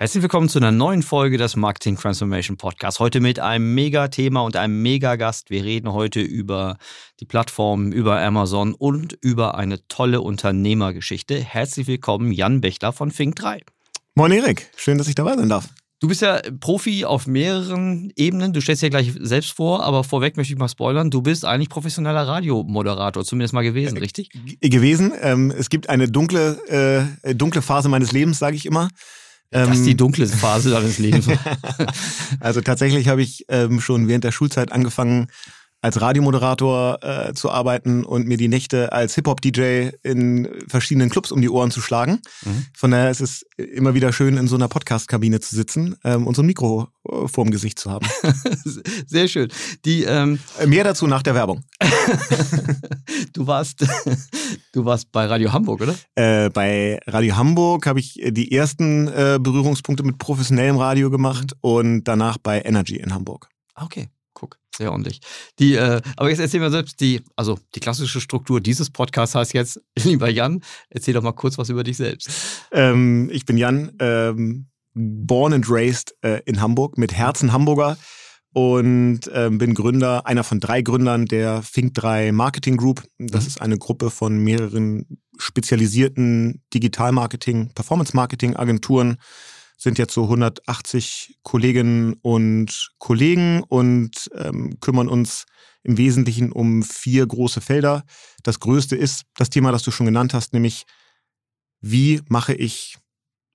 Herzlich willkommen zu einer neuen Folge des Marketing Transformation Podcasts. Heute mit einem Mega-Thema und einem Mega-Gast. Wir reden heute über die Plattform, über Amazon und über eine tolle Unternehmergeschichte. Herzlich willkommen, Jan Bechler von Fink3. Moin Erik, schön, dass ich dabei sein darf. Du bist ja Profi auf mehreren Ebenen. Du stellst dir gleich selbst vor, aber vorweg möchte ich mal spoilern. Du bist eigentlich professioneller Radiomoderator, zumindest mal gewesen, äh, richtig? Gewesen. Ähm, es gibt eine dunkle, äh, dunkle Phase meines Lebens, sage ich immer. Das ist die ähm, dunkle Phase deines Lebens. also tatsächlich habe ich ähm, schon während der Schulzeit angefangen, als Radiomoderator äh, zu arbeiten und mir die Nächte als Hip-Hop-DJ in verschiedenen Clubs um die Ohren zu schlagen. Mhm. Von daher ist es immer wieder schön, in so einer Podcast-Kabine zu sitzen ähm, und so ein Mikro äh, vorm Gesicht zu haben. Sehr schön. Die, ähm äh, Mehr dazu nach der Werbung. du, warst, du warst bei Radio Hamburg, oder? Äh, bei Radio Hamburg habe ich die ersten äh, Berührungspunkte mit professionellem Radio gemacht und danach bei Energy in Hamburg. Okay. Sehr ordentlich. Die, äh, aber jetzt erzähl mal selbst, die, also die klassische Struktur dieses Podcasts heißt jetzt, lieber Jan, erzähl doch mal kurz was über dich selbst. Ähm, ich bin Jan, ähm, born and raised äh, in Hamburg, mit Herzen Hamburger und ähm, bin Gründer, einer von drei Gründern der Think3 Marketing Group. Das mhm. ist eine Gruppe von mehreren spezialisierten Digital-Marketing, Performance-Marketing-Agenturen, sind jetzt so 180 Kolleginnen und Kollegen und ähm, kümmern uns im Wesentlichen um vier große Felder. Das größte ist das Thema, das du schon genannt hast, nämlich wie mache ich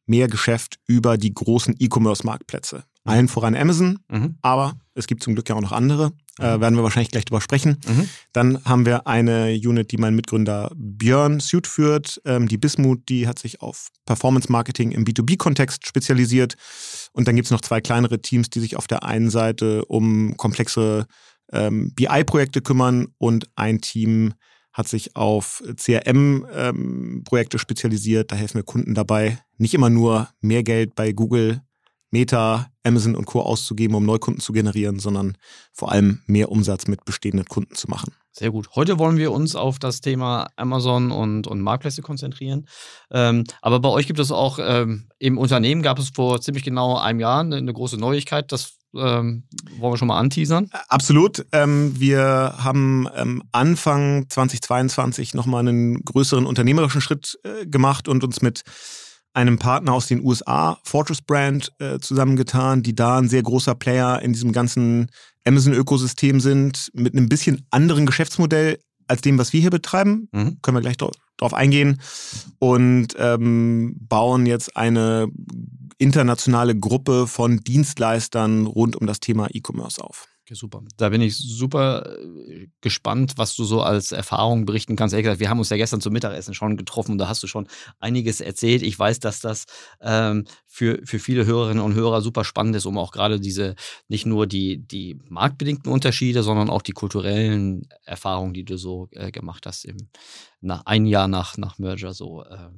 mehr Geschäft über die großen E-Commerce-Marktplätze. Allen voran Amazon, mhm. aber es gibt zum Glück ja auch noch andere. Äh, mhm. werden wir wahrscheinlich gleich drüber sprechen. Mhm. Dann haben wir eine Unit, die mein Mitgründer Björn Suit führt. Ähm, die Bismut, die hat sich auf Performance Marketing im B2B-Kontext spezialisiert. Und dann gibt es noch zwei kleinere Teams, die sich auf der einen Seite um komplexe ähm, BI-Projekte kümmern und ein Team hat sich auf CRM-Projekte ähm, spezialisiert. Da helfen wir Kunden dabei, nicht immer nur mehr Geld bei Google Meta, Amazon und Co. auszugeben, um Neukunden zu generieren, sondern vor allem mehr Umsatz mit bestehenden Kunden zu machen. Sehr gut. Heute wollen wir uns auf das Thema Amazon und, und Marktplätze konzentrieren. Ähm, aber bei euch gibt es auch ähm, im Unternehmen gab es vor ziemlich genau einem Jahr eine, eine große Neuigkeit. Das ähm, wollen wir schon mal anteasern? Absolut. Ähm, wir haben ähm, Anfang 2022 nochmal einen größeren unternehmerischen Schritt äh, gemacht und uns mit einem Partner aus den USA, Fortress Brand, äh, zusammengetan, die da ein sehr großer Player in diesem ganzen Amazon-Ökosystem sind, mit einem bisschen anderen Geschäftsmodell als dem, was wir hier betreiben. Mhm. Können wir gleich drauf eingehen. Und ähm, bauen jetzt eine internationale Gruppe von Dienstleistern rund um das Thema E-Commerce auf. Okay, super. Da bin ich super äh, gespannt, was du so als Erfahrung berichten kannst. Ehrlich gesagt, wir haben uns ja gestern zum Mittagessen schon getroffen und da hast du schon einiges erzählt. Ich weiß, dass das ähm, für, für viele Hörerinnen und Hörer super spannend ist, um auch gerade diese, nicht nur die, die marktbedingten Unterschiede, sondern auch die kulturellen Erfahrungen, die du so äh, gemacht hast, im, nach, ein Jahr nach, nach Merger so äh,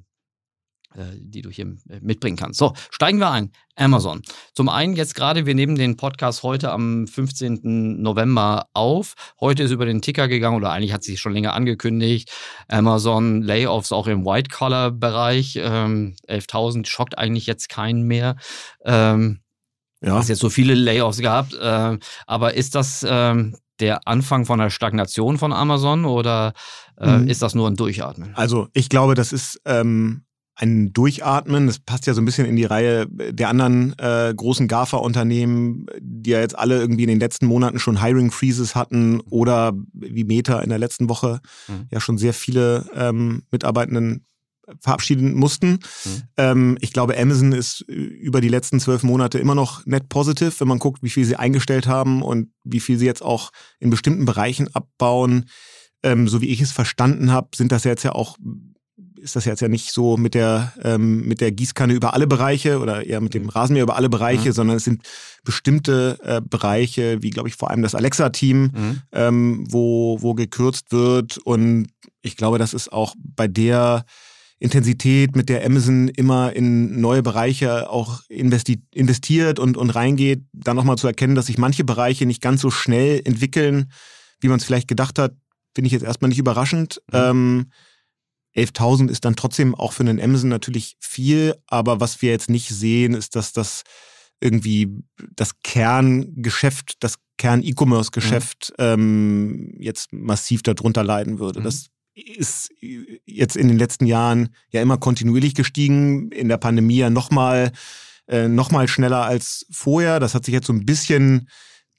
die du hier äh, mitbringen kannst. So, steigen wir ein. Amazon. Zum einen jetzt gerade, wir nehmen den Podcast heute am 15. November auf. Heute ist über den Ticker gegangen oder eigentlich hat sich schon länger angekündigt. Amazon Layoffs auch im White-Collar-Bereich. Ähm, 11.000 schockt eigentlich jetzt keinen mehr. Ähm, ja. Hast jetzt so viele Layoffs gehabt. Äh, aber ist das ähm, der Anfang von einer Stagnation von Amazon oder äh, mhm. ist das nur ein Durchatmen? Also ich glaube, das ist ähm, ein Durchatmen. Das passt ja so ein bisschen in die Reihe der anderen äh, großen GAFA-Unternehmen, die ja jetzt alle irgendwie in den letzten Monaten schon Hiring Freezes hatten oder wie Meta in der letzten Woche mhm. ja schon sehr viele ähm, Mitarbeitenden verabschieden mussten. Mhm. Ähm, ich glaube, Amazon ist über die letzten zwölf Monate immer noch net positive, wenn man guckt, wie viel sie eingestellt haben und wie viel sie jetzt auch in bestimmten Bereichen abbauen. Ähm, so wie ich es verstanden habe, sind das jetzt ja auch ist das jetzt ja nicht so mit der, ähm, mit der Gießkanne über alle Bereiche oder eher mit dem Rasenmäher über alle Bereiche, mhm. sondern es sind bestimmte äh, Bereiche, wie glaube ich vor allem das Alexa-Team, mhm. ähm, wo, wo gekürzt wird. Und ich glaube, das ist auch bei der Intensität, mit der Amazon immer in neue Bereiche auch investi investiert und, und reingeht, dann nochmal zu erkennen, dass sich manche Bereiche nicht ganz so schnell entwickeln, wie man es vielleicht gedacht hat, finde ich jetzt erstmal nicht überraschend. Mhm. Ähm, 11.000 ist dann trotzdem auch für einen Amazon natürlich viel, aber was wir jetzt nicht sehen, ist, dass das irgendwie das Kerngeschäft, das Kern-E-Commerce-Geschäft mhm. ähm, jetzt massiv darunter leiden würde. Mhm. Das ist jetzt in den letzten Jahren ja immer kontinuierlich gestiegen, in der Pandemie ja nochmal äh, noch schneller als vorher. Das hat sich jetzt so ein bisschen,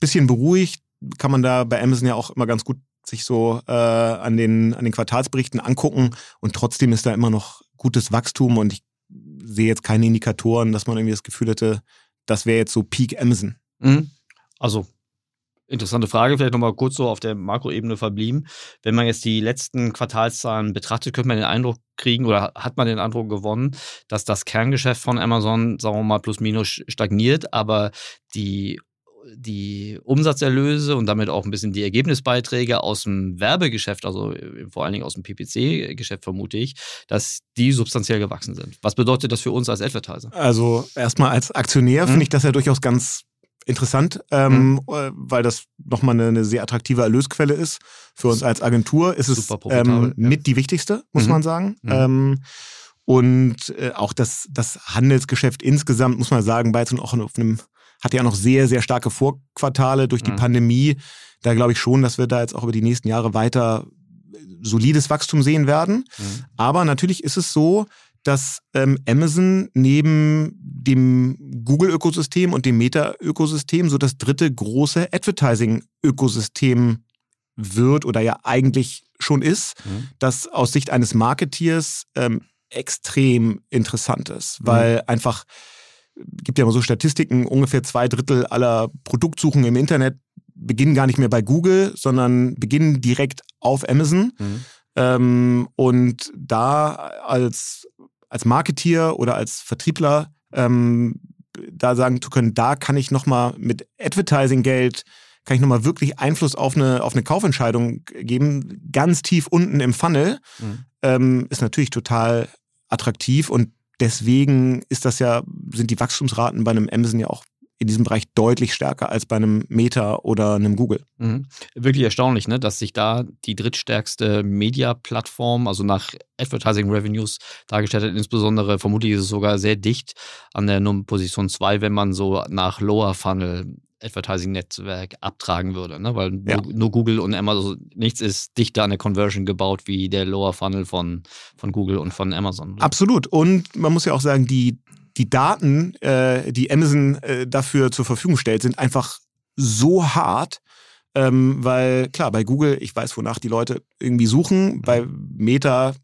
bisschen beruhigt. Kann man da bei Amazon ja auch immer ganz gut sich so äh, an, den, an den Quartalsberichten angucken. Und trotzdem ist da immer noch gutes Wachstum und ich sehe jetzt keine Indikatoren, dass man irgendwie das Gefühl hätte, das wäre jetzt so Peak Amazon. Mhm. Also Interessante Frage, vielleicht nochmal kurz so auf der Makroebene verblieben. Wenn man jetzt die letzten Quartalszahlen betrachtet, könnte man den Eindruck kriegen oder hat man den Eindruck gewonnen, dass das Kerngeschäft von Amazon, sagen wir mal, plus minus stagniert, aber die die Umsatzerlöse und damit auch ein bisschen die Ergebnisbeiträge aus dem Werbegeschäft, also vor allen Dingen aus dem PPC-Geschäft vermute ich, dass die substanziell gewachsen sind. Was bedeutet das für uns als Advertiser? Also erstmal als Aktionär hm? finde ich das ja durchaus ganz interessant, ähm, mhm. weil das nochmal eine, eine sehr attraktive Erlösquelle ist. Für uns als Agentur ist es ähm, mit ja. die wichtigste, muss mhm. man sagen. Mhm. Ähm, und äh, auch das, das Handelsgeschäft insgesamt, muss man sagen, war jetzt auch auf einem, hat ja noch sehr, sehr starke Vorquartale durch die mhm. Pandemie. Da glaube ich schon, dass wir da jetzt auch über die nächsten Jahre weiter solides Wachstum sehen werden. Mhm. Aber natürlich ist es so, dass ähm, Amazon neben dem Google-Ökosystem und dem Meta-Ökosystem so das dritte große Advertising-Ökosystem wird oder ja eigentlich schon ist, mhm. das aus Sicht eines Marketeers ähm, extrem interessant ist, weil mhm. einfach gibt ja immer so Statistiken, ungefähr zwei Drittel aller Produktsuchen im Internet beginnen gar nicht mehr bei Google, sondern beginnen direkt auf Amazon. Mhm. Ähm, und da als als Marketeer oder als Vertriebler ähm, da sagen zu können, da kann ich nochmal mit Advertising-Geld, kann ich nochmal wirklich Einfluss auf eine, auf eine Kaufentscheidung geben, ganz tief unten im Funnel, mhm. ähm, ist natürlich total attraktiv und deswegen ist das ja, sind die Wachstumsraten bei einem Amazon ja auch in diesem Bereich deutlich stärker als bei einem Meta oder einem Google. Mhm. Wirklich erstaunlich, ne? dass sich da die drittstärkste Media-Plattform, also nach Advertising Revenues dargestellt hat. Insbesondere vermutlich ist es sogar sehr dicht an der Position 2, wenn man so nach Lower Funnel Advertising-Netzwerk abtragen würde, ne? weil ja. nur, nur, Google und Amazon, nichts ist dichter an der Conversion gebaut wie der Lower Funnel von, von Google und von Amazon. Absolut. Und man muss ja auch sagen, die die Daten, äh, die Amazon äh, dafür zur Verfügung stellt, sind einfach so hart, ähm, weil klar, bei Google, ich weiß, wonach die Leute irgendwie suchen, bei Meta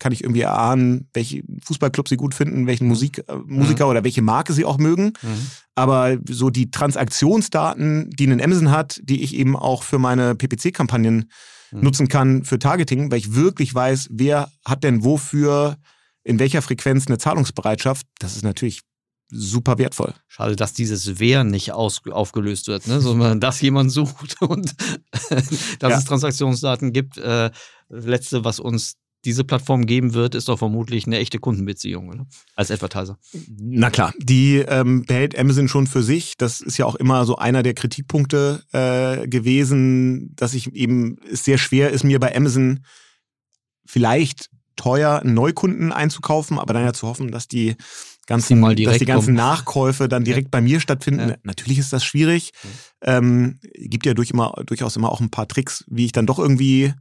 kann ich irgendwie erahnen, welche Fußballclub sie gut finden, welchen Musik, äh, Musiker mhm. oder welche Marke sie auch mögen. Mhm. Aber so die Transaktionsdaten, die ein Amazon hat, die ich eben auch für meine PPC-Kampagnen mhm. nutzen kann für Targeting, weil ich wirklich weiß, wer hat denn wofür in welcher Frequenz eine Zahlungsbereitschaft, das ist natürlich super wertvoll. Schade, dass dieses Wer nicht aus, aufgelöst wird, ne? sondern dass jemand sucht und dass ja. es Transaktionsdaten gibt. Äh, letzte, was uns diese Plattform geben wird, ist doch vermutlich eine echte Kundenbeziehung oder? als Advertiser. Na klar, die ähm, behält Amazon schon für sich. Das ist ja auch immer so einer der Kritikpunkte äh, gewesen, dass ich eben es sehr schwer ist, mir bei Amazon vielleicht teuer, einen Neukunden einzukaufen, aber dann ja zu hoffen, dass die ganzen, die dass die ganzen Nachkäufe dann direkt bei mir stattfinden. Ja. Natürlich ist das schwierig. Ja. Ähm, gibt ja durch immer, durchaus immer auch ein paar Tricks, wie ich dann doch irgendwie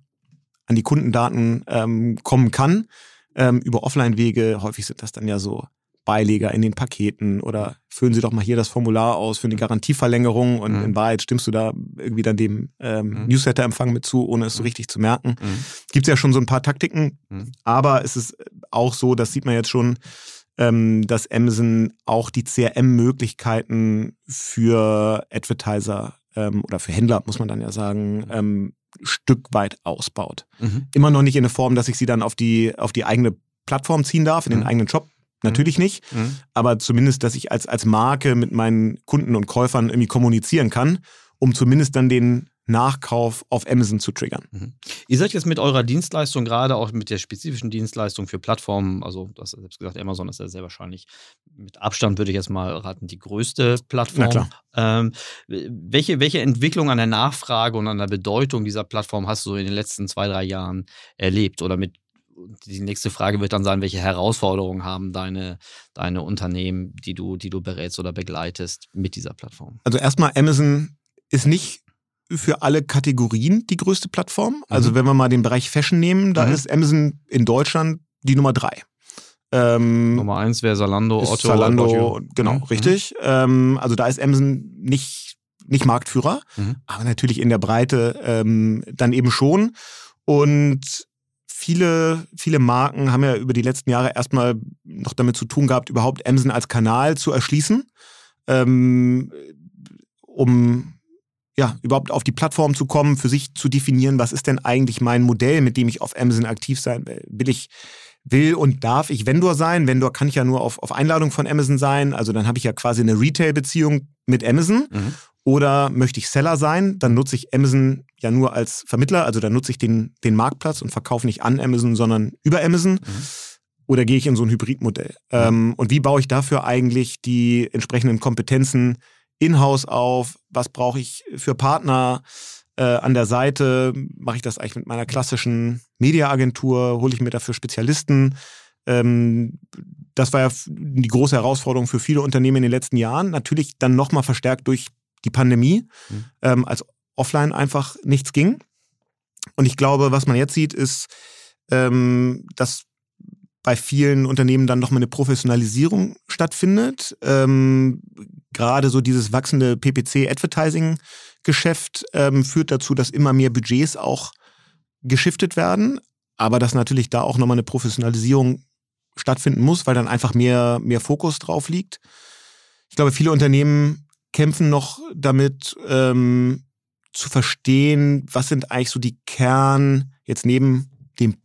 an die Kundendaten ähm, kommen kann. Ähm, über Offline-Wege, häufig sind das dann ja so Beileger in den Paketen oder füllen Sie doch mal hier das Formular aus für eine mhm. Garantieverlängerung und mhm. in Wahrheit stimmst du da irgendwie dann dem ähm, mhm. Newsletter-Empfang mit zu, ohne es so mhm. richtig zu merken. Mhm. Gibt es ja schon so ein paar Taktiken, mhm. aber es ist auch so, das sieht man jetzt schon, ähm, dass Amazon auch die CRM-Möglichkeiten für Advertiser ähm, oder für Händler, muss man dann ja sagen, ähm, Stück weit ausbaut. Mhm. Immer noch nicht in der Form, dass ich sie dann auf die, auf die eigene Plattform ziehen darf, in mhm. den eigenen Shop. Natürlich mhm. nicht, mhm. aber zumindest, dass ich als, als Marke mit meinen Kunden und Käufern irgendwie kommunizieren kann, um zumindest dann den Nachkauf auf Amazon zu triggern. Mhm. Ihr seid jetzt mit eurer Dienstleistung, gerade auch mit der spezifischen Dienstleistung für Plattformen, also du hast selbst gesagt, Amazon ist ja sehr wahrscheinlich mit Abstand, würde ich jetzt mal raten, die größte Plattform. Ähm, welche, welche Entwicklung an der Nachfrage und an der Bedeutung dieser Plattform hast du in den letzten zwei, drei Jahren erlebt? Oder mit die nächste Frage wird dann sein, welche Herausforderungen haben deine, deine Unternehmen, die du, die du berätst oder begleitest mit dieser Plattform? Also erstmal, Amazon ist nicht für alle Kategorien die größte Plattform. Also mhm. wenn wir mal den Bereich Fashion nehmen, da mhm. ist Amazon in Deutschland die Nummer drei. Ähm, Nummer eins wäre Salando, Otto. Salando, genau, mhm. richtig. Ähm, also da ist Amazon nicht, nicht Marktführer, mhm. aber natürlich in der Breite ähm, dann eben schon. Und viele, viele Marken haben ja über die letzten Jahre erstmal noch damit zu tun gehabt, überhaupt Amazon als Kanal zu erschließen, ähm, um ja, überhaupt auf die Plattform zu kommen, für sich zu definieren, was ist denn eigentlich mein Modell, mit dem ich auf Amazon aktiv sein will. Will ich, will und darf ich Vendor sein? Vendor kann ich ja nur auf, auf Einladung von Amazon sein. Also dann habe ich ja quasi eine Retail-Beziehung mit Amazon. Mhm. Oder möchte ich Seller sein? Dann nutze ich Amazon ja nur als Vermittler. Also dann nutze ich den, den Marktplatz und verkaufe nicht an Amazon, sondern über Amazon. Mhm. Oder gehe ich in so ein Hybridmodell? Mhm. Ähm, und wie baue ich dafür eigentlich die entsprechenden Kompetenzen in-house auf? Was brauche ich für Partner äh, an der Seite? Mache ich das eigentlich mit meiner klassischen Mediaagentur? Hole ich mir dafür Spezialisten? Ähm, das war ja die große Herausforderung für viele Unternehmen in den letzten Jahren. Natürlich dann nochmal verstärkt durch die Pandemie, mhm. ähm, als offline einfach nichts ging. Und ich glaube, was man jetzt sieht, ist, ähm, dass bei vielen Unternehmen dann nochmal eine Professionalisierung stattfindet. Ähm, gerade so dieses wachsende PPC-Advertising-Geschäft ähm, führt dazu, dass immer mehr Budgets auch geschiftet werden, aber dass natürlich da auch nochmal eine Professionalisierung stattfinden muss, weil dann einfach mehr, mehr Fokus drauf liegt. Ich glaube, viele Unternehmen kämpfen noch damit, ähm, zu verstehen, was sind eigentlich so die Kern, jetzt neben dem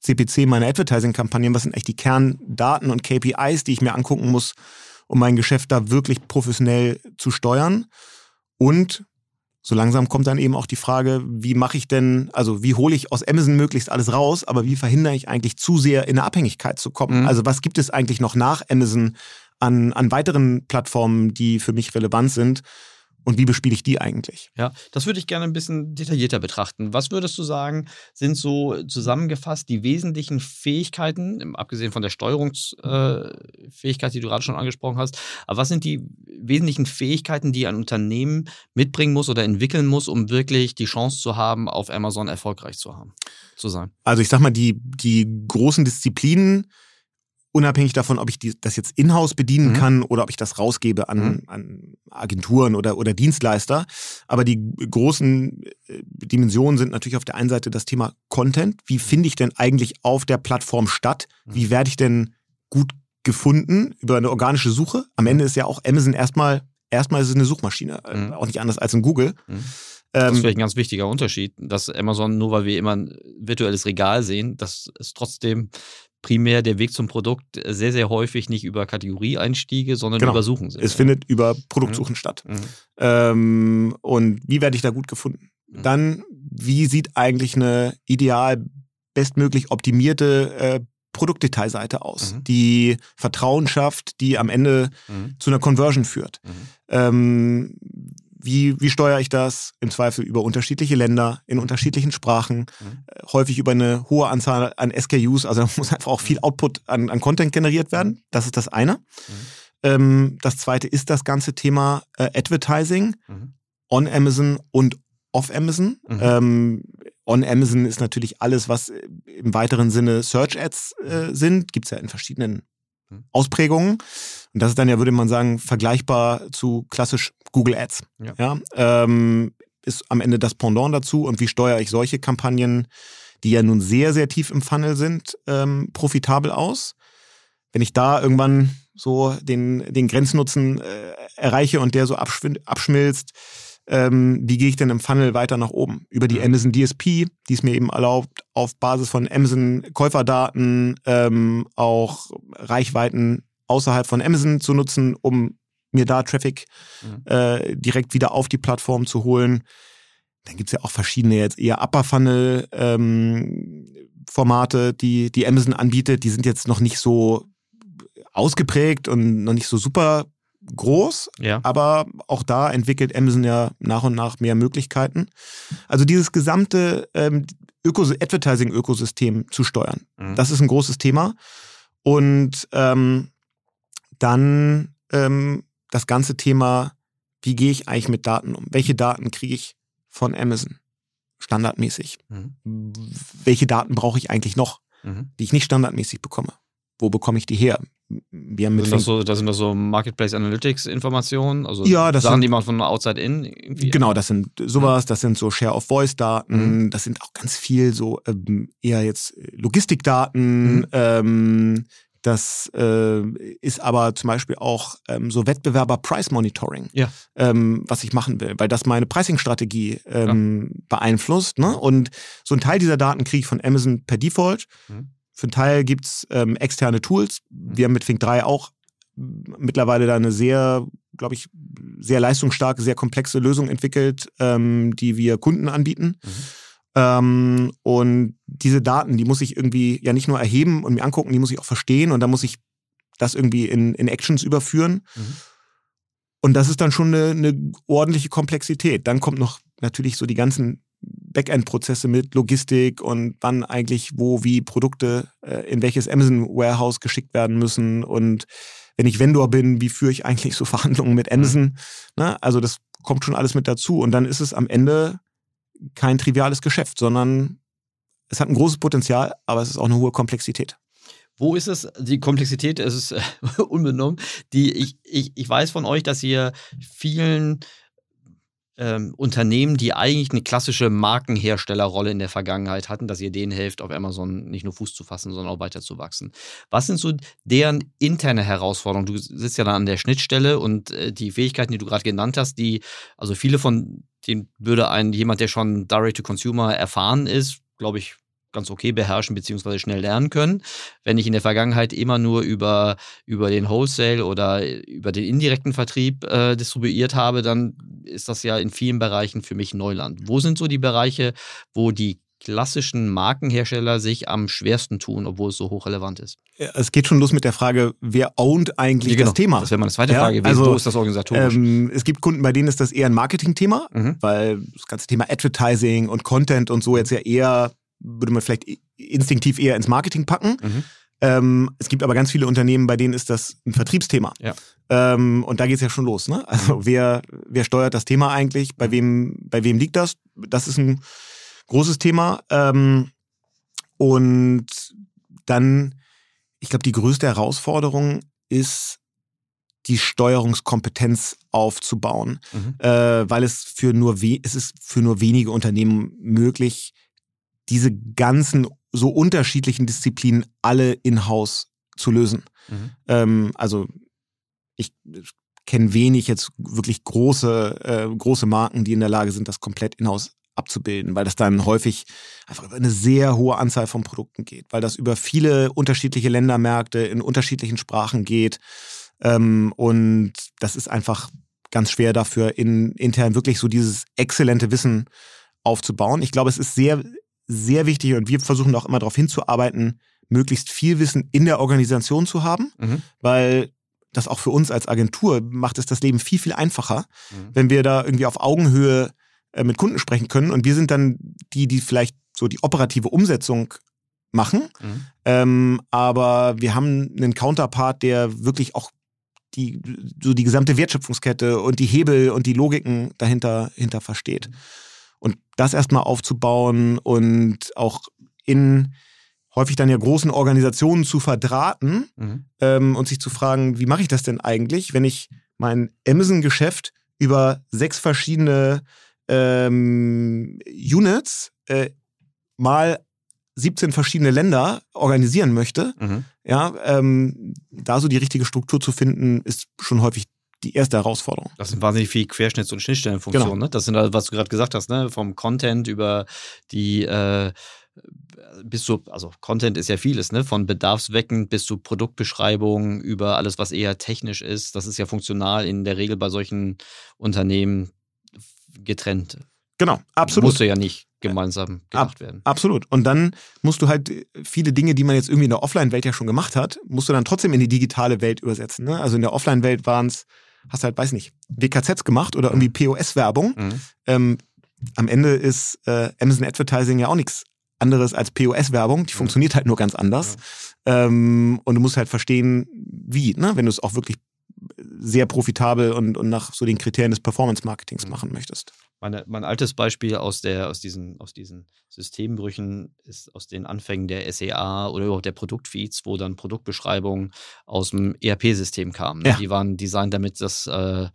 CPC meiner Advertising-Kampagnen, was sind eigentlich die Kerndaten und KPIs, die ich mir angucken muss, um mein Geschäft da wirklich professionell zu steuern. Und so langsam kommt dann eben auch die Frage, wie mache ich denn, also wie hole ich aus Amazon möglichst alles raus, aber wie verhindere ich eigentlich zu sehr in eine Abhängigkeit zu kommen? Mhm. Also was gibt es eigentlich noch nach Amazon an, an weiteren Plattformen, die für mich relevant sind? Und wie bespiele ich die eigentlich? Ja, das würde ich gerne ein bisschen detaillierter betrachten. Was würdest du sagen, sind so zusammengefasst die wesentlichen Fähigkeiten, abgesehen von der Steuerungsfähigkeit, die du gerade schon angesprochen hast, aber was sind die wesentlichen Fähigkeiten, die ein Unternehmen mitbringen muss oder entwickeln muss, um wirklich die Chance zu haben, auf Amazon erfolgreich zu haben, zu sein? Also ich sag mal, die, die großen Disziplinen, unabhängig davon, ob ich die, das jetzt in-house bedienen mhm. kann oder ob ich das rausgebe an, mhm. an Agenturen oder, oder Dienstleister. Aber die großen äh, Dimensionen sind natürlich auf der einen Seite das Thema Content. Wie finde ich denn eigentlich auf der Plattform statt? Mhm. Wie werde ich denn gut gefunden über eine organische Suche? Am Ende ist ja auch Amazon erstmal, erstmal ist es eine Suchmaschine, äh, mhm. auch nicht anders als in Google. Mhm. Das ist ähm, vielleicht ein ganz wichtiger Unterschied, dass Amazon, nur weil wir immer ein virtuelles Regal sehen, dass es trotzdem primär der Weg zum Produkt sehr, sehr häufig nicht über Kategorieeinstiege, sondern genau. über Suchen sind. Es findet über Produktsuchen mhm. statt. Mhm. Ähm, und wie werde ich da gut gefunden? Mhm. Dann, wie sieht eigentlich eine ideal bestmöglich optimierte äh, Produktdetailseite aus, mhm. die Vertrauen schafft, die am Ende mhm. zu einer Conversion führt? Mhm. Ähm, wie, wie steuere ich das? Im Zweifel über unterschiedliche Länder, in unterschiedlichen Sprachen, mhm. Äh, häufig über eine hohe Anzahl an SKUs. Also muss einfach auch viel Output an, an Content generiert werden. Das ist das eine. Mhm. Ähm, das zweite ist das ganze Thema äh, Advertising mhm. on Amazon und off Amazon. Mhm. Ähm, on Amazon ist natürlich alles, was im weiteren Sinne Search Ads äh, sind. Gibt es ja in verschiedenen mhm. Ausprägungen. Und das ist dann ja, würde man sagen, vergleichbar zu klassisch Google Ads. Ja. ja ähm, ist am Ende das Pendant dazu. Und wie steuere ich solche Kampagnen, die ja nun sehr, sehr tief im Funnel sind, ähm, profitabel aus? Wenn ich da irgendwann so den, den Grenznutzen äh, erreiche und der so abschmilzt, ähm, wie gehe ich denn im Funnel weiter nach oben? Über die Mhm. Amazon DSP, die es mir eben erlaubt, auf Basis von Amazon Käuferdaten ähm, auch Reichweiten außerhalb von Amazon zu nutzen, um mir da Traffic Mhm. äh, direkt wieder auf die Plattform zu holen. Dann gibt's ja auch verschiedene jetzt eher Upper Funnel ähm, Formate, die, die Amazon anbietet. Die sind jetzt noch nicht so ausgeprägt und noch nicht so super groß, Ja. aber auch da entwickelt Amazon ja nach und nach mehr Möglichkeiten. Also dieses gesamte ähm, Ökos Advertising-Ökosystem zu steuern, Mhm. das ist ein großes Thema. Und ähm, dann ähm, das ganze Thema, wie gehe ich eigentlich mit Daten um? Welche Daten kriege ich von Amazon standardmäßig? Mhm. Welche Daten brauche ich eigentlich noch, Mhm. die ich nicht standardmäßig bekomme? Wo bekomme ich die her? Wir haben mit Sind das, so, das sind das so Marketplace Analytics Informationen, also Ja, das Sachen, sind- die man von outside in irgendwie. Genau, das sind sowas, das sind so Share of Voice Daten, das sind auch ganz viel so ähm, eher jetzt Logistikdaten, Mhm. ähm, das äh, ist aber zum Beispiel auch ähm, so Wettbewerber Price Monitoring, Ja. ähm, was ich machen will, weil das meine Pricing-Strategie ähm, beeinflusst. Ne? Und so ein Teil dieser Daten kriege ich von Amazon per Default. Mhm. Für einen Teil gibt's ähm, externe Tools. Wir haben mit Fink 3 auch mittlerweile da eine sehr, glaube ich, sehr leistungsstarke, sehr komplexe Lösung entwickelt, ähm, die wir Kunden anbieten. Mhm. Ähm, und diese Daten, die muss ich irgendwie ja nicht nur erheben und mir angucken, die muss ich auch verstehen und dann muss ich das irgendwie in, in Actions überführen. Mhm. Und das ist dann schon eine, eine ordentliche Komplexität. Dann kommt noch natürlich so die ganzen Backend-Prozesse mit Logistik und wann eigentlich wo wie Produkte äh, in welches Amazon Warehouse geschickt werden müssen und wenn ich Vendor bin, wie führe ich eigentlich so Verhandlungen mit Amazon? Ne? Also das kommt schon alles mit dazu und dann ist es am Ende kein triviales Geschäft, sondern es hat ein großes Potenzial, aber es ist auch eine hohe Komplexität. Wo ist es, die Komplexität, es ist äh, unbenommen, die ich, ich, ich weiß von euch, dass ihr vielen ähm, Unternehmen, die eigentlich eine klassische Markenherstellerrolle in der Vergangenheit hatten, dass ihr denen helft, auf Amazon nicht nur Fuß zu fassen, sondern auch weiter zu wachsen. Was sind so deren interne Herausforderungen? Du sitzt ja dann an der Schnittstelle und äh, die Fähigkeiten, die du gerade genannt hast, die, also viele von denen würde ein jemand, der schon Direct-to-Consumer erfahren ist, glaube ich, ganz okay beherrschen beziehungsweise schnell lernen können. Wenn ich in der Vergangenheit immer nur über, über den Wholesale oder über den indirekten Vertrieb äh, distribuiert habe, dann ist das ja in vielen Bereichen für mich Neuland. Wo sind so die Bereiche, wo die klassischen Markenhersteller sich am schwersten tun, obwohl es so hochrelevant ist? Es geht schon los mit der Frage, wer ownt eigentlich Ja, genau. das Thema? Das wäre meine zweite Ja, Frage gewesen. also, wo ist das organisatorisch? Ähm, es gibt Kunden, bei denen ist das eher ein Marketing-Thema, mhm. weil das ganze Thema Advertising und Content und so jetzt ja eher, würde man vielleicht instinktiv eher ins Marketing packen. Mhm. Ähm, es gibt aber ganz viele Unternehmen, bei denen ist das ein Vertriebsthema. Ja. Ähm, und da geht es ja schon los. Ne? Also wer, wer steuert das Thema eigentlich? Bei wem, bei wem liegt das? Das ist ein großes Thema. Ähm, und dann, ich glaube, die größte Herausforderung ist, die Steuerungskompetenz aufzubauen, Mhm. äh, weil es für nur we es ist für nur wenige Unternehmen möglich, diese ganzen so unterschiedlichen Disziplinen alle in-house zu lösen. Mhm. Ähm, also ich kenne wenig jetzt wirklich große, äh, große Marken, die in der Lage sind, das komplett in-house abzubilden, weil das dann häufig einfach über eine sehr hohe Anzahl von Produkten geht, weil das über viele unterschiedliche Ländermärkte in unterschiedlichen Sprachen geht. Ähm, und das ist einfach ganz schwer dafür, in, intern wirklich so dieses exzellente Wissen aufzubauen. Ich glaube, es ist sehr, sehr wichtig und wir versuchen auch immer darauf hinzuarbeiten, möglichst viel Wissen in der Organisation zu haben, Mhm. weil das auch für uns als Agentur macht es das Leben viel, viel einfacher, Mhm. wenn wir da irgendwie auf Augenhöhe äh, mit Kunden sprechen können und wir sind dann die, die vielleicht so die operative Umsetzung machen, Mhm. ähm, aber wir haben einen Counterpart, der wirklich auch die, so die gesamte Wertschöpfungskette und die Hebel und die Logiken dahinter, hinter versteht. Und das erstmal aufzubauen und auch in häufig dann ja großen Organisationen zu verdrahten Mhm. ähm, und sich zu fragen, wie mache ich das denn eigentlich, wenn ich mein Amazon-Geschäft über sechs verschiedene ähm, Units äh, mal 17 verschiedene Länder organisieren möchte. Mhm. Ja, ähm, da so die richtige Struktur zu finden, ist schon häufig die erste Herausforderung. Das sind wahnsinnig viele Querschnitts- und Schnittstellenfunktionen. Genau. Ne? Das sind, halt, was du gerade gesagt hast, ne? vom Content über die äh, bis zu, also Content ist ja vieles, ne? Von bedarfsweckend bis zu Produktbeschreibung über alles, was eher technisch ist. Das ist ja funktional in der Regel bei solchen Unternehmen getrennt. Genau, absolut. Musste ja nicht gemeinsam gemacht werden. Absolut. Und dann musst du halt viele Dinge, die man jetzt irgendwie in der Offline-Welt ja schon gemacht hat, musst du dann trotzdem in die digitale Welt übersetzen. Ne? Also in der Offline-Welt waren es, hast du halt, weiß nicht, WKZs gemacht oder irgendwie POS-Werbung. Mhm. Ähm, am Ende ist äh, Amazon Advertising ja auch nichts anderes als POS-Werbung. Die Mhm. funktioniert halt nur ganz anders. Ähm, und du musst halt verstehen, wie, ne? wenn du es auch wirklich sehr profitabel und, und nach so den Kriterien des Performance-Marketings Mhm. machen möchtest. Meine, mein altes Beispiel aus, der, aus, diesen, aus diesen Systembrüchen ist aus den Anfängen der SEA oder überhaupt der Produktfeeds, wo dann Produktbeschreibungen aus dem ERP-System kamen. Ja. Die waren designt, damit das äh,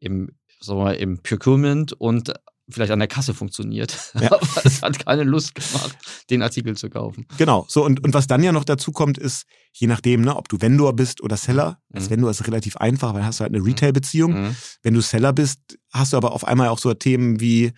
im, sagen wir mal, im Procurement und vielleicht an der Kasse funktioniert. Ja. Aber es hat keine Lust gemacht, den Artikel zu kaufen. Genau. So, und, und was dann ja noch dazu kommt, ist, je nachdem, ne, ob du Vendor bist oder Seller, als Mhm. Vendor ist relativ einfach, weil hast du halt eine Retail-Beziehung. Mhm. Wenn du Seller bist, hast du aber auf einmal auch so Themen wie,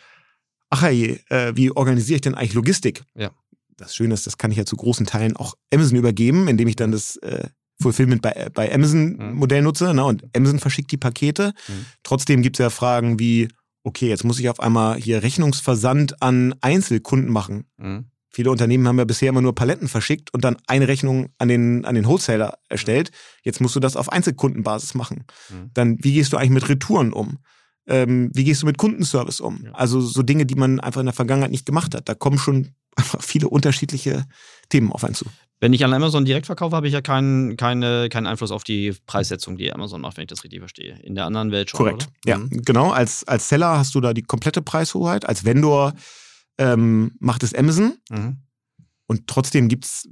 ach hey, äh, wie organisiere ich denn eigentlich Logistik? Ja. Das Schöne ist, das kann ich ja zu großen Teilen auch Amazon übergeben, indem ich dann das äh, Fulfillment bei, bei Amazon-Modell nutze ne, und Amazon verschickt die Pakete. Mhm. Trotzdem gibt es ja Fragen wie, okay, jetzt muss ich auf einmal hier Rechnungsversand an Einzelkunden machen. Mhm. Viele Unternehmen haben ja bisher immer nur Paletten verschickt und dann eine Rechnung an den, an den Wholesaler erstellt. Jetzt musst du das auf Einzelkundenbasis machen. Mhm. Dann, wie gehst du eigentlich mit Retouren um? Ähm, wie gehst du mit Kundenservice um? Ja. Also so Dinge, die man einfach in der Vergangenheit nicht gemacht hat. Da kommen schon einfach viele unterschiedliche Themen auf einen zu. Wenn ich an Amazon direkt verkaufe, habe ich ja keinen, keine, keinen Einfluss auf die Preissetzung, die Amazon macht, wenn ich das richtig verstehe. In der anderen Welt schon. Korrekt. Oder? Ja, Mhm. genau. Als, als Seller hast du da die komplette Preishoheit. Als Vendor ähm, macht es Amazon. Mhm. Und trotzdem gibt es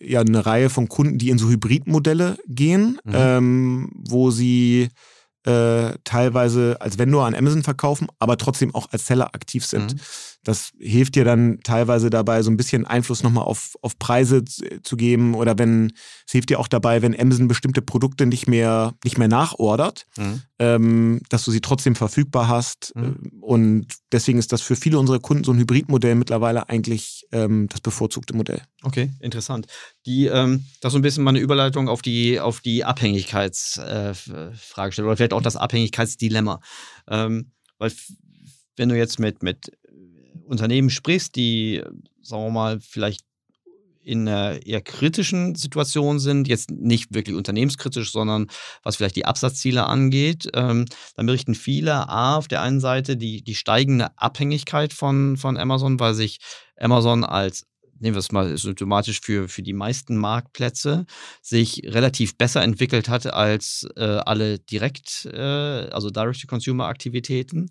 ja eine Reihe von Kunden, die in so Hybridmodelle gehen, Mhm. ähm, wo sie äh, teilweise als Vendor an Amazon verkaufen, aber trotzdem auch als Seller aktiv sind. Das hilft dir dann teilweise dabei, so ein bisschen Einfluss nochmal auf, auf Preise zu geben oder wenn, es hilft dir auch dabei, wenn Amazon bestimmte Produkte nicht mehr, nicht mehr nachordert, Mhm. ähm, dass du sie trotzdem verfügbar hast. Mhm. Ähm, Und deswegen ist das für viele unserer Kunden so ein Hybridmodell mittlerweile eigentlich ähm, das bevorzugte Modell. Okay, interessant. Die, ähm, das ist so ein bisschen meine Überleitung auf die, auf die Abhängigkeitsfragestellung oder vielleicht auch das Abhängigkeitsdilemma. Ähm, weil wenn du jetzt mit, mit Unternehmen sprichst, die, sagen wir mal, vielleicht in einer eher kritischen Situation sind, jetzt nicht wirklich unternehmenskritisch, sondern was vielleicht die Absatzziele angeht, ähm, dann berichten viele A, auf der einen Seite die, die steigende Abhängigkeit von, von Amazon, weil sich Amazon als nehmen wir es mal symptomatisch für, für die meisten Marktplätze, sich relativ besser entwickelt hat als äh, alle direkt, äh, also Direct-to-Consumer-Aktivitäten.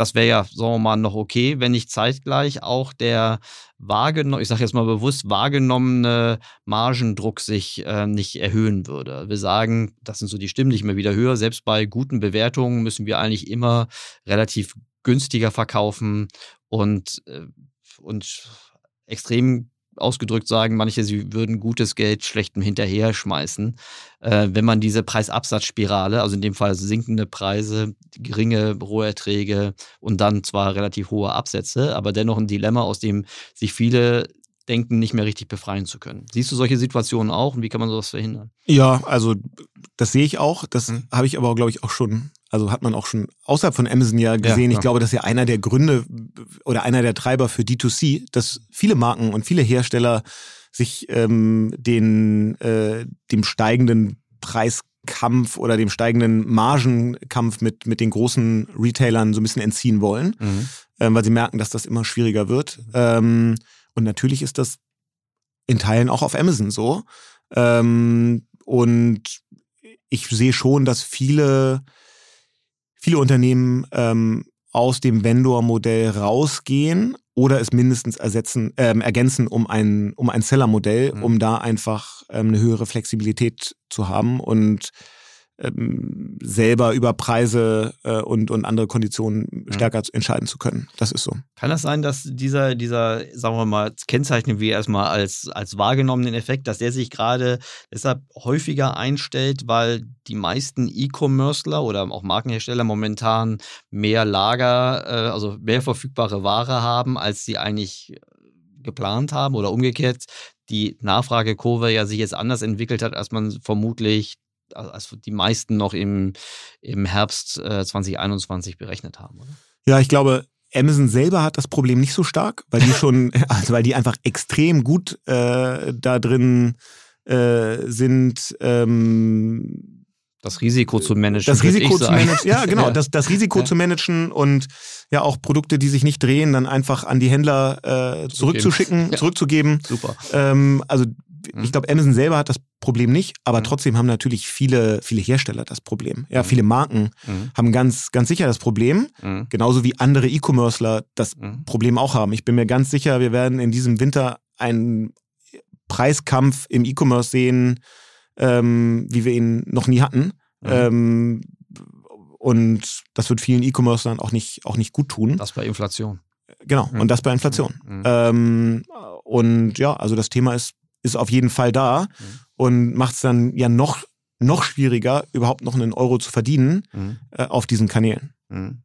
Das wäre ja, sagen wir mal, noch okay, wenn nicht zeitgleich auch der wahrgenommene, ich sage jetzt mal bewusst, wahrgenommene Margendruck sich äh, nicht erhöhen würde. Wir sagen, das sind so die Stimmen, die ich immer wieder höre, selbst bei guten Bewertungen müssen wir eigentlich immer relativ günstiger verkaufen und, äh, und extrem ausgedrückt sagen, manche, sie würden gutes Geld schlechtem hinterher schmeißen, äh, wenn man diese Preisabsatzspirale, also in dem Fall sinkende Preise, geringe Roherträge und dann zwar relativ hohe Absätze, aber dennoch ein Dilemma, aus dem sich viele denken, nicht mehr richtig befreien zu können. Siehst du solche Situationen auch und wie kann man sowas verhindern? Ja, also das sehe ich auch. Das Mhm. habe ich aber, glaube ich, auch schon, also hat man auch schon außerhalb von Amazon ja gesehen. Ja, ich glaube, das ist ja einer der Gründe oder einer der Treiber für D2C, dass viele Marken und viele Hersteller sich ähm, den, äh, dem steigenden Preiskampf oder dem steigenden Margenkampf mit, mit den großen Retailern so ein bisschen entziehen wollen, ähm, weil sie merken, dass das immer schwieriger wird. Ähm, und natürlich ist das in Teilen auch auf Amazon so. Ähm, und ich sehe schon, dass viele, viele Unternehmen ähm, aus dem Vendor-Modell rausgehen oder es mindestens ersetzen, ähm, ergänzen um ein, um ein Seller-Modell, Mhm. um da einfach ähm, eine höhere Flexibilität zu haben und ähm, selber über Preise äh, und, und andere Konditionen stärker entscheiden zu können. Das ist so. Kann das sein, dass dieser, dieser, sagen wir mal, kennzeichnen wir erstmal als, als wahrgenommenen Effekt, dass der sich gerade deshalb häufiger einstellt, weil die meisten E-Commercer oder auch Markenhersteller momentan mehr Lager, äh, also mehr verfügbare Ware haben, als sie eigentlich geplant haben oder umgekehrt die Nachfragekurve ja sich jetzt anders entwickelt hat, als man vermutlich als die meisten noch im, im Herbst äh, 2021 berechnet haben, oder? Ja, ich glaube, Amazon selber hat das Problem nicht so stark, weil die schon, also weil die einfach extrem gut äh, da drin äh, sind, ähm, das Risiko zu managen. das Risiko zu managen, ja genau, Ja. Das, das Risiko Ja. zu managen und ja auch Produkte, die sich nicht drehen, dann einfach an die Händler äh, zurückzuschicken, Ja. zurückzugeben. Super. Ähm, also. Ich glaube, Amazon selber hat das Problem nicht, aber Mhm. trotzdem haben natürlich viele, viele Hersteller das Problem. Ja, Mhm. viele Marken Mhm. haben ganz, ganz sicher das Problem, Mhm. genauso wie andere E-Commercer das Mhm. Problem auch haben. Ich bin mir ganz sicher, wir werden in diesem Winter einen Preiskampf im E-Commerce sehen, ähm, wie wir ihn noch nie hatten. Mhm. Ähm, und das wird vielen E-Commercern auch nicht, auch nicht gut tun. Das bei Inflation. genau. Mhm. Und das bei Inflation. Mhm. Ähm, und ja, also das Thema ist, ist auf jeden Fall da Mhm. und macht es dann ja noch, noch schwieriger, überhaupt noch einen Euro zu verdienen Mhm. äh, auf diesen Kanälen. Mhm.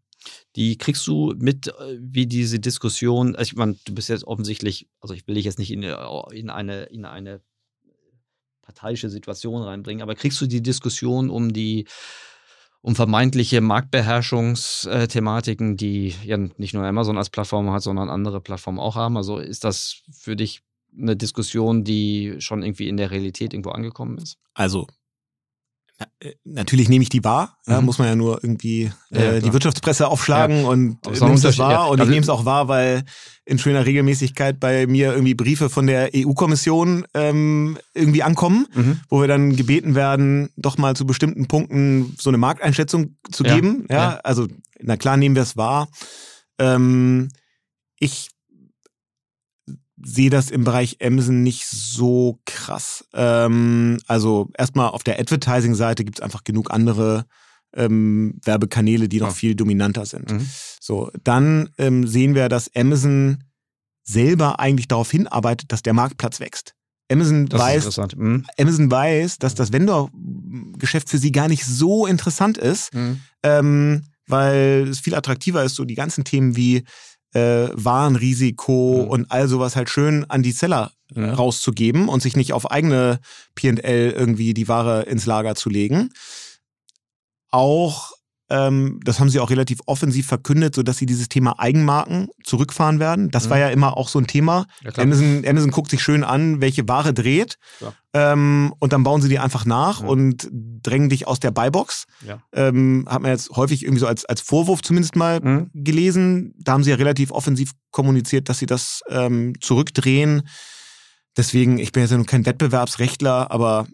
Die kriegst du mit, äh, wie diese Diskussion, also ich meine, du bist jetzt offensichtlich, also ich will dich jetzt nicht in, äh, in, eine, in eine parteiische Situation reinbringen, aber kriegst du die Diskussion um die um vermeintliche Marktbeherrschungsthematiken, die ja nicht nur Amazon als Plattform hat, sondern andere Plattformen auch haben. Also ist das für dich eine Diskussion, die schon irgendwie in der Realität irgendwo angekommen ist? Also äh, natürlich nehme ich die wahr, ja, Mhm. muss man ja nur irgendwie Ja, ja, äh, die. Wirtschaftspresse aufschlagen und äh, auch ein nimmst das wahr. ja. Und ich Also- nehme es auch wahr, weil in schöner Regelmäßigkeit bei mir irgendwie Briefe von der EU-Kommission ähm, irgendwie ankommen, wo wir dann gebeten werden, doch mal zu bestimmten Punkten so eine Markteinschätzung zu Ja, geben. Ja, ja. also na klar nehmen wir es wahr. Ähm, ich sehe das im Bereich Amazon nicht so krass. Ähm, also erstmal auf der Advertising-Seite gibt es einfach genug andere ähm, Werbekanäle, die noch Ja. viel dominanter sind. Mhm. So, dann ähm, sehen wir, dass Amazon selber eigentlich darauf hinarbeitet, dass der Marktplatz wächst. Amazon Das weiß. Mhm. Amazon weiß, dass das Vendor-Geschäft für sie gar nicht so interessant ist, Mhm. ähm, weil es viel attraktiver ist, so die ganzen Themen wie äh, Warenrisiko Mhm. und all sowas halt schön an die Seller Mhm. rauszugeben und sich nicht auf eigene P&L irgendwie die Ware ins Lager zu legen. Auch, ähm, das haben sie auch relativ offensiv verkündet, sodass sie dieses Thema Eigenmarken zurückfahren werden. Das Mhm. war ja immer auch so ein Thema. Ja. Amazon, Amazon guckt sich schön an, welche Ware dreht. Ähm, und dann bauen sie die einfach nach Ja. und drängen dich aus der Buybox. Ja. Ähm, hat man jetzt häufig irgendwie so als, als Vorwurf zumindest mal Mhm. gelesen. Da haben sie ja relativ offensiv kommuniziert, dass sie das ähm, zurückdrehen. Deswegen, ich bin jetzt ja nur kein Wettbewerbsrechtler, aber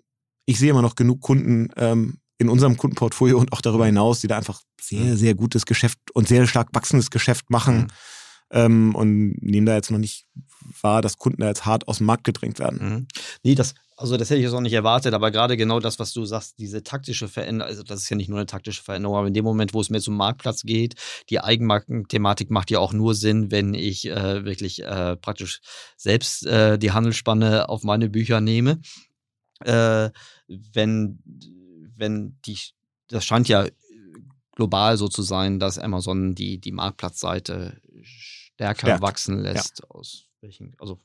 ich sehe immer noch genug Kunden ähm, in unserem Kundenportfolio und auch darüber hinaus, die da einfach sehr, sehr gutes Geschäft und sehr stark wachsendes Geschäft machen. Mhm. Ähm, und nehmen da jetzt noch nicht wahr, dass Kunden da jetzt hart aus dem Markt gedrängt werden. Mhm. Nee, das, also das hätte ich jetzt auch nicht erwartet, aber gerade genau das, was du sagst, diese taktische Veränderung, also das ist ja nicht nur eine taktische Veränderung, aber in dem Moment, wo es mehr zum Marktplatz geht, die Eigenmarkenthematik macht ja auch nur Sinn, wenn ich äh, wirklich äh, praktisch selbst äh, die Handelsspanne auf meine Bücher nehme. Äh, wenn, wenn die, das scheint ja global so zu sein, dass Amazon die, die Marktplatzseite stärker Stärkt, wachsen lässt. Aus welchen, also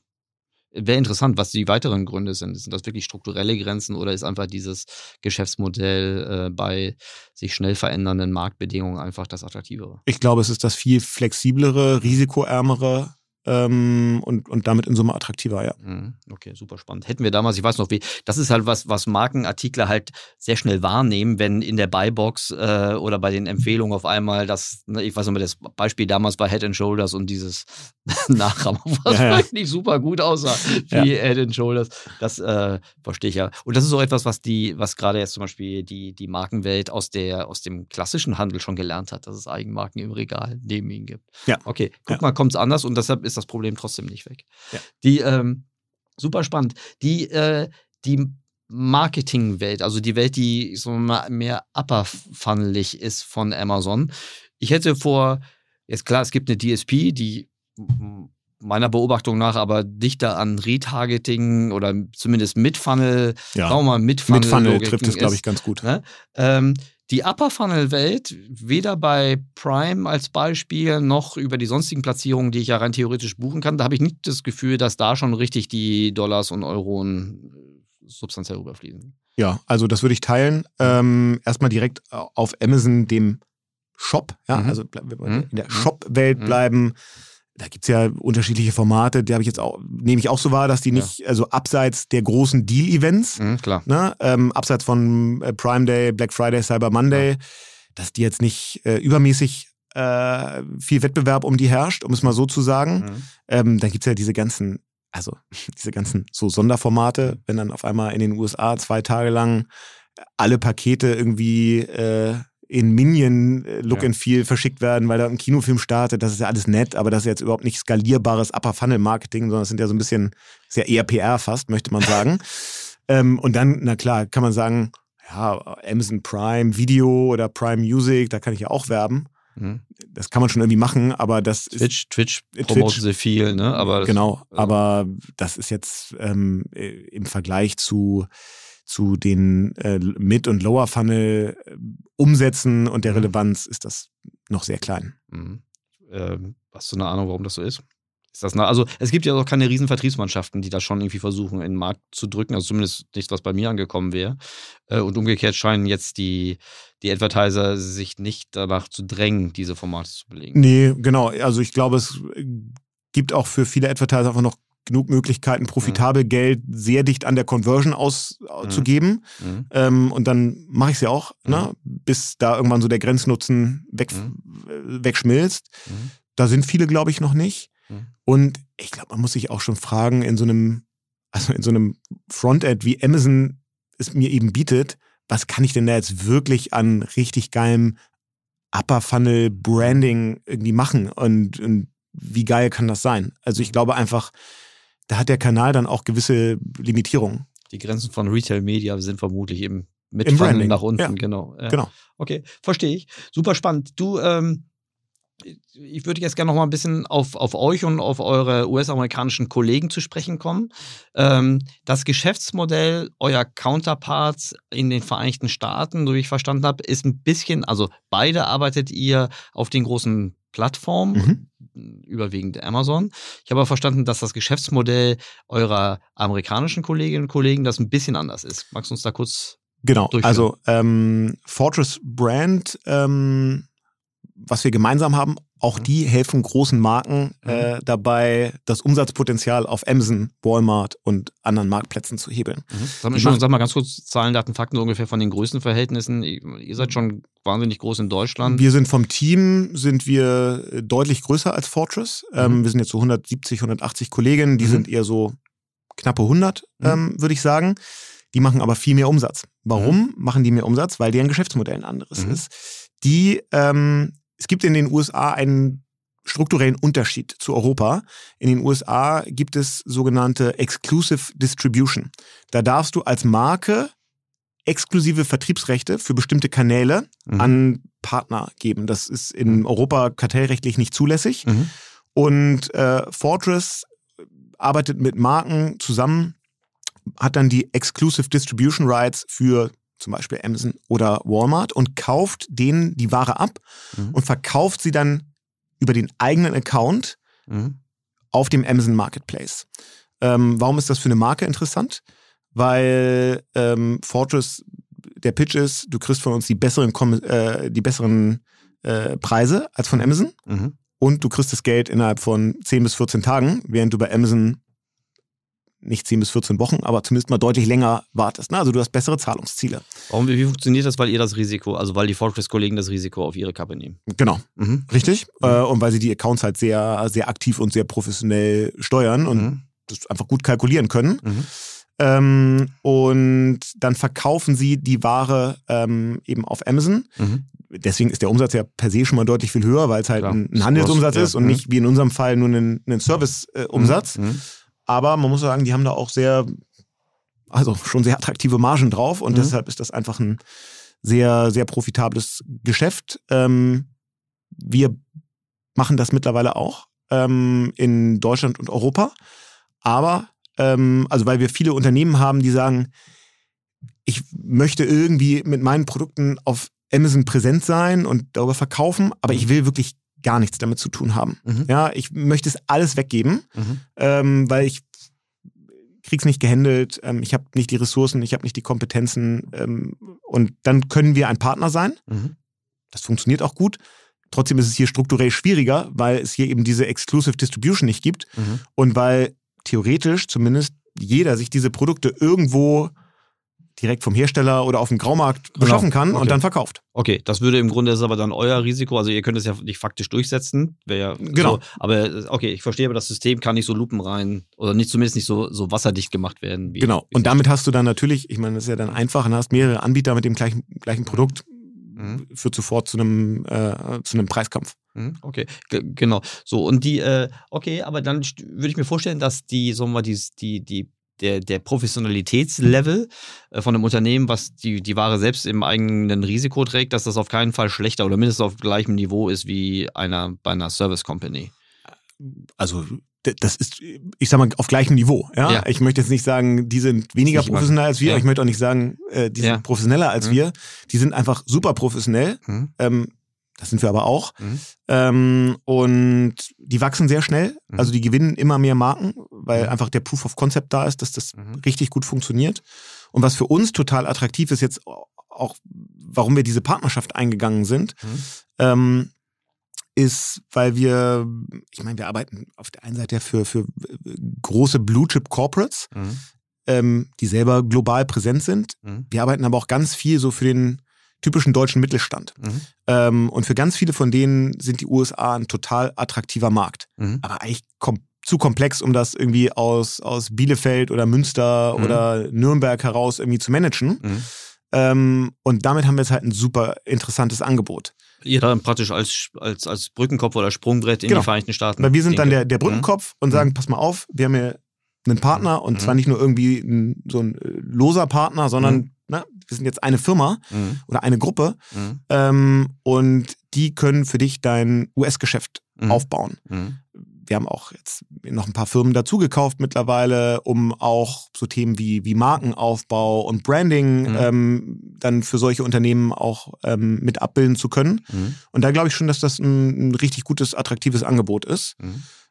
Wäre interessant, was die weiteren Gründe sind. Sind das wirklich strukturelle Grenzen oder ist einfach dieses Geschäftsmodell äh, bei sich schnell verändernden Marktbedingungen einfach das attraktivere? Ich glaube, es ist das viel flexiblere, risikoärmere ähm, und, und damit in Summe attraktiver, ja. Mhm, Okay, super spannend. Hätten wir damals, ich weiß noch wie, das ist halt was, was Markenartikler halt sehr schnell wahrnehmen, wenn in der Buybox äh, oder bei den Empfehlungen auf einmal das, ne, ich weiß noch mal, das Beispiel damals bei Head and Shoulders und dieses Nachrahmen, was Ja, ja. wirklich super gut aussah, wie Head and Shoulders, das äh, verstehe ich ja. Und das ist so etwas, was die, was gerade jetzt zum Beispiel die, die Markenwelt aus der, aus dem klassischen Handel schon gelernt hat, dass es Eigenmarken im Regal neben ihnen gibt. Ja. Okay, guck Ja. mal, kommt es anders und deshalb ist das Problem trotzdem nicht weg. Ja. Die, ähm, super spannend. Die, äh, die Marketingwelt, also die Welt, die so mehr upper-funnelig ist von Amazon. Ich hätte vor, jetzt klar, es gibt eine DSP, die meiner Beobachtung nach aber dichter an Retargeting oder zumindest Mid-Funnel, Ja. sagen wir mal Mid-Funnel. Mid-Funnel trifft es, glaube ich, ganz gut. Ne? Ähm, die Upper Funnel Welt, weder bei Prime als Beispiel noch über die sonstigen Platzierungen, die ich ja rein theoretisch buchen kann, da habe ich nicht das Gefühl, dass da schon richtig die Dollars und Euronen äh, substanziell rüberfließen. Ja, also das würde ich teilen. Ähm, erstmal direkt auf Amazon, dem Shop. Ja, Mhm. also Mhm. in der Mhm. Shop-Welt Mhm. bleiben. Da gibt es ja unterschiedliche Formate, die habe ich jetzt auch, nehme ich auch so wahr, dass die Ja. nicht, also abseits der großen Deal-Events, Mhm, klar. ne, ähm, abseits von äh, Prime Day, Black Friday, Cyber Monday, dass die jetzt nicht äh, übermäßig äh, viel Wettbewerb um die herrscht, um es mal so zu sagen. Mhm. Ähm, dann gibt es ja diese ganzen, also diese ganzen so Sonderformate, wenn dann auf einmal in den USA zwei Tage lang alle Pakete irgendwie äh, in Minion äh, Look Ja. and Feel verschickt werden, weil da ein Kinofilm startet, das ist ja alles nett, aber das ist jetzt überhaupt nicht skalierbares Upper Funnel Marketing, sondern es sind ja so ein bisschen, ist ja eher PR fast, möchte man sagen. ähm, und dann, na klar, kann man sagen, ja, Amazon Prime Video oder Prime Music, da kann ich ja auch werben. Mhm. Das kann man schon irgendwie machen, aber das ist Twitch, Twitch Twitch. promoten sie viel, ne? Aber das- genau, aber das ist jetzt ähm, äh, im Vergleich zu, zu den äh, Mid- und Lower Funnel äh, und der Mhm. Relevanz ist das noch sehr klein. Mhm. Ähm, hast du eine Ahnung, warum das so ist? Ist das eine, also es gibt ja auch keine riesen Vertriebsmannschaften, die da schon irgendwie versuchen, in den Markt zu drücken. Also zumindest nichts, was bei mir angekommen wäre. Äh, und umgekehrt scheinen jetzt die, die Advertiser sich nicht danach zu drängen, diese Formate zu belegen. Nee, genau. Also ich glaube, es gibt auch für viele Advertiser einfach noch genug Möglichkeiten, profitabel Geld sehr dicht an der Conversion auszugeben. Mhm. Ähm, und dann mache ich es ja auch, ne? bis da irgendwann so der Grenznutzen weg, Mhm. äh, wegschmilzt. Mhm. Da sind viele, glaube ich, noch nicht. Mhm. Und ich glaube, man muss sich auch schon fragen, in so einem, also in so einem Frontend, wie Amazon es mir eben bietet, was kann ich denn da jetzt wirklich an richtig geilem Upper Funnel Branding irgendwie machen? Und, und wie geil kann das sein? Also ich glaube einfach, da hat der Kanal dann auch gewisse Limitierungen. Die Grenzen von Retail Media sind vermutlich eben mit Im Branding, nach unten, ja. genau. Ja. Genau. Okay, verstehe ich. Super spannend. Du, ähm, ich würde jetzt gerne noch mal ein bisschen auf, auf euch und auf eure US-amerikanischen Kollegen zu sprechen kommen. Ähm, das Geschäftsmodell eurer Counterparts in den Vereinigten Staaten, so wie ich verstanden habe, ist ein bisschen, also beide arbeitet ihr auf den großen Plattformen, überwiegend Amazon. Ich habe aber verstanden, dass das Geschäftsmodell eurer amerikanischen Kolleginnen und Kollegen das ein bisschen anders ist. Magst du uns da kurz Genau. durchführen. Also ähm, Fortress Brand, ähm, was wir gemeinsam haben, auch Mhm. die helfen großen Marken äh, dabei, das Umsatzpotenzial auf Amazon, Walmart und anderen Marktplätzen zu hebeln. Mhm. Sag, mal, sag mal ganz kurz Zahlen, Daten, Fakten so ungefähr von den Größenverhältnissen. Ihr seid schon wahnsinnig groß in Deutschland. Wir sind vom Team sind wir äh, deutlich größer als Fortress. Ähm, Mhm. wir sind jetzt so 170, 180 Kolleginnen, die Mhm. sind eher so knappe 100, Mhm. ähm, würde ich sagen. Die machen aber viel mehr Umsatz. Warum machen die mehr Umsatz? Weil deren Geschäftsmodell ein anderes Mhm. ist. Die, ähm, es gibt in den USA einen strukturellen Unterschied zu Europa. In den USA gibt es sogenannte Exclusive Distribution. Da darfst du als Marke exklusive Vertriebsrechte für bestimmte Kanäle Mhm. an Partner geben. Das ist in Europa kartellrechtlich nicht zulässig. Mhm. Und äh, Fortress arbeitet mit Marken zusammen, hat dann die Exclusive Distribution Rights für zum Beispiel Amazon oder Walmart und kauft denen die Ware ab Mhm. und verkauft sie dann über den eigenen Account Mhm. auf dem Amazon Marketplace. Ähm, warum ist das für eine Marke interessant? Weil ähm, Fortress, der Pitch ist, du kriegst von uns die besseren, äh, die besseren äh, Preise als von Amazon Mhm. und du kriegst das Geld innerhalb von 10 bis 14 Tagen, während du bei Amazon nicht 10 bis 14 Wochen, aber zumindest mal deutlich länger wartest. Ne? Also du hast bessere Zahlungsziele. Warum, wie funktioniert das? Weil ihr das Risiko, also weil die Fortress-Kollegen das Risiko auf ihre Kappe nehmen. Genau, Mhm. richtig. Äh, und weil sie die Accounts halt sehr, sehr aktiv und sehr professionell steuern und Mhm. das einfach gut kalkulieren können. Mhm. Ähm, und dann verkaufen sie die Ware ähm, eben auf Amazon. Mhm. Deswegen ist der Umsatz ja per se schon mal deutlich viel höher, weil es halt Klar. ein, Handelsumsatz ja. ist und Mhm. nicht wie in unserem Fall nur ein, ein Serviceumsatz. Mhm. Aber man muss sagen, die haben da auch sehr also schon sehr attraktive Margen drauf und Mhm. deshalb ist das einfach ein sehr, sehr profitables Geschäft. Ähm, wir machen das mittlerweile auch ähm, in Deutschland und Europa. Aber, ähm, also weil wir viele Unternehmen haben, die sagen, ich möchte irgendwie mit meinen Produkten auf Amazon präsent sein und darüber verkaufen, aber ich will wirklich gar nichts damit zu tun haben. Mhm. Ja, ich möchte es alles weggeben, Mhm. ähm, weil ich krieg's nicht gehandelt, ähm, ich habe nicht die Ressourcen, ich habe nicht die Kompetenzen ähm, und dann können wir ein Partner sein. Mhm. Das funktioniert auch gut. Trotzdem ist es hier strukturell schwieriger, weil es hier eben diese Exclusive Distribution nicht gibt Mhm. und weil theoretisch zumindest jeder sich diese Produkte irgendwo direkt vom Hersteller oder auf dem Graumarkt Genau. beschaffen kann Okay. und dann verkauft. Okay, das würde im Grunde ist aber dann euer Risiko. Also ihr könnt es ja nicht faktisch durchsetzen. Ja Genau. So, aber äh, okay, ich verstehe, aber das System kann nicht so lupenrein oder nicht zumindest nicht so, so wasserdicht gemacht werden. Wie, Genau. wie Und damit hast du dann natürlich, ich meine, das ist ja dann einfach, und hast mehrere Anbieter mit dem gleichen, gleichen Produkt, Mhm. führt sofort zu einem, äh, zu einem Preiskampf. Mhm, Okay, G genau. So, und die, äh, okay, aber dann würde ich mir vorstellen, dass die, sagen wir mal, die, die, die, der, der Professionalitätslevel äh, von einem Unternehmen, was die, die Ware selbst im eigenen Risiko trägt, dass das auf keinen Fall schlechter oder mindestens auf gleichem Niveau ist wie einer bei einer Service Company. Also das ist, ich sag mal, auf gleichem Niveau. Ja? Ja. Ich möchte jetzt nicht sagen, die sind weniger professionell als wir. Ja. Ich möchte auch nicht sagen, äh, die sind Ja. professioneller als Mhm. wir. Die sind einfach super professionell. Mhm. Ähm, das sind wir aber auch. Mhm. Ähm, und die wachsen sehr schnell. Mhm. Also die gewinnen immer mehr Marken, weil Mhm. einfach der Proof of Concept da ist, dass das Mhm. richtig gut funktioniert. Und was für uns total attraktiv ist jetzt auch, warum wir diese Partnerschaft eingegangen sind, Mhm. ähm, ist, weil wir, ich meine, wir arbeiten auf der einen Seite ja für, für große Blue Chip Corporates, Mhm. ähm, die selber global präsent sind. Wir arbeiten aber auch ganz viel so für den typischen deutschen Mittelstand. Mhm. Ähm, und für ganz viele von denen sind die USA ein total attraktiver Markt. Mhm. Aber eigentlich kom zu komplex, um das irgendwie aus, aus Bielefeld oder Münster Mhm. oder Nürnberg heraus irgendwie zu managen. Mhm. Ähm, und damit haben wir jetzt halt ein super interessantes Angebot. Ihr dann praktisch als, als, als Brückenkopf oder Sprungbrett in Genau. die Vereinigten Staaten. Weil wir sind dann denke. der, der Brückenkopf und sagen, pass mal auf, wir haben hier einen Partner und Mhm. zwar nicht nur irgendwie ein, so ein äh, loser Partner, sondern Na, wir sind jetzt eine Firma Mhm. oder eine Gruppe Mhm. ähm, und die können für dich dein US-Geschäft Mhm. aufbauen. Mhm. Wir haben auch jetzt noch ein paar Firmen dazugekauft mittlerweile, um auch so Themen wie, wie Markenaufbau und Branding Mhm. ähm, dann für solche Unternehmen auch ähm, mit abbilden zu können. Mhm. Und da glaube ich schon, dass das ein, ein richtig gutes, attraktives Angebot ist.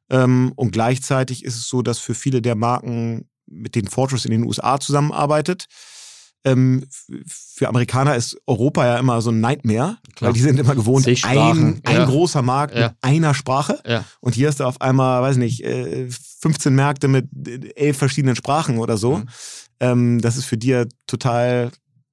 Ähm, und gleichzeitig ist es so, dass für viele der Marken, mit denen Fortress in den USA zusammenarbeitet, ähm, für Amerikaner ist Europa ja immer so ein Nightmare, Klar. weil die sind immer gewohnt, ein, ein ja. großer Markt Ja. mit einer Sprache. Ja. Und hier hast du auf einmal, weiß nicht, äh, 15 Märkte mit äh, elf verschiedenen Sprachen oder so. Mhm. Ähm, das ist für die ja total,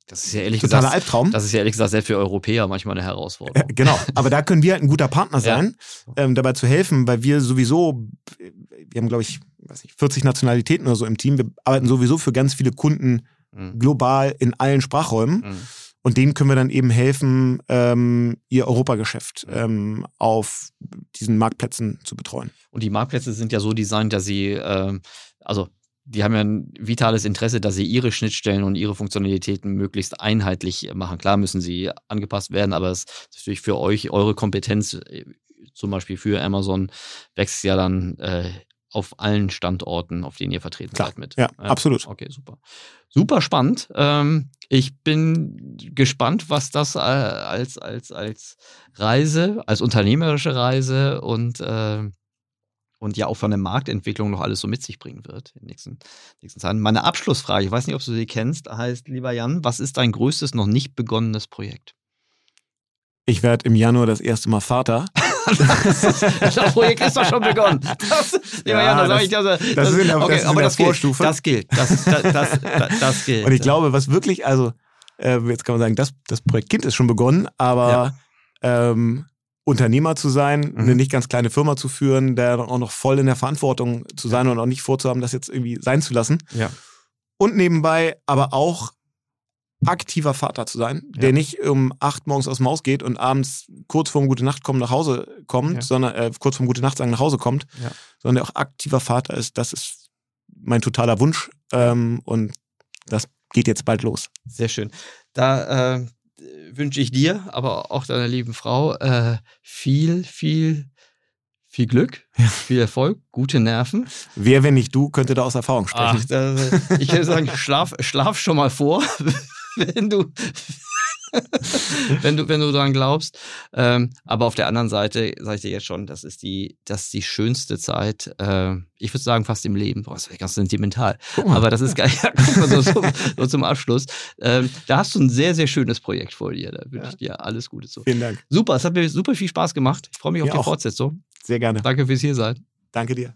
Das ist ja ehrlich totaler gesagt, Albtraum. das ist ja ehrlich gesagt selbst für Europäer manchmal eine Äh, Herausforderung. genau. Aber da können wir halt ein guter Partner Ja. sein, ähm, dabei zu helfen, weil wir sowieso, wir haben, glaube ich, weiß nicht, 40 Nationalitäten oder so im Team. Wir arbeiten sowieso für ganz viele Kunden Mhm. global in allen Sprachräumen. Mhm. Und denen können wir dann eben helfen, ähm, ihr Europageschäft ähm, auf diesen Marktplätzen zu betreuen. Und die Marktplätze sind ja so designt, dass sie, ähm, also die haben ja ein vitales Interesse, dass sie ihre Schnittstellen und ihre Funktionalitäten möglichst einheitlich machen. Klar müssen sie angepasst werden, aber es ist natürlich für euch, eure Kompetenz, äh, zum Beispiel für Amazon, wächst ja dann äh, auf allen Standorten, auf denen ihr vertreten Klar, seid mit. ja, absolut. Okay, super. Super spannend. Ähm, ich bin gespannt, was das äh, als, als, als Reise, als unternehmerische Reise und, äh, und ja auch von der Marktentwicklung noch alles so mit sich bringen wird in den nächsten, nächsten Zeiten. Meine Abschlussfrage, ich weiß nicht, ob du sie kennst, heißt, lieber Jan, was ist dein größtes noch nicht begonnenes Projekt? Ich werde im Januar das erste Mal Vater. das Projekt ist doch schon begonnen. Das, lieber Ja, Jan, das, das- das, das, das ist in der- das ist in aber der das gilt. Vorstufe. Das gilt. Das, das, das, das, das gilt. Und ich glaube, was wirklich, also äh, jetzt kann man sagen, das, das Projekt Kind ist schon begonnen, aber ähm, Unternehmer zu sein, eine Mhm. nicht ganz kleine Firma zu führen, der auch noch voll in der Verantwortung zu sein und auch nicht vorzuhaben, das jetzt irgendwie sein zu lassen. Ja. Und nebenbei aber auch aktiver Vater zu sein, Ja. der nicht um acht morgens aus dem Haus geht und abends kurz vorm Gute Nacht kommen nach Hause kommt, Ja. sondern äh, kurz vorm Gute Nacht sagen nach Hause kommt, Ja. sondern der auch aktiver Vater ist. Das ist mein totaler Wunsch ähm, und das geht jetzt bald los. Sehr schön. Da äh, wünsche ich dir, aber auch deiner lieben Frau äh, viel, viel, viel Glück, viel Erfolg, gute Nerven. Wer, wenn nicht du, könnte da aus Erfahrung sprechen. Ach, da, ich würde sagen, schlaf, schlaf schon mal vor, wenn du, wenn du, wenn du daran glaubst. Ähm, aber auf der anderen Seite sage ich dir jetzt schon, das ist die, das ist die schönste Zeit. Äh, ich würde sagen, fast im Leben. Boah, das wäre ganz sentimental. Aber das ist geil. so, so, so, zum Abschluss. Ähm, da hast du ein sehr, sehr schönes Projekt vor dir. Da wünsche ich dir alles Gute zu. Vielen Dank. Super, es hat mir super viel Spaß gemacht. Ich freue mich auf die auch. Fortsetzung. Sehr gerne. Danke fürs hier sein. Danke dir.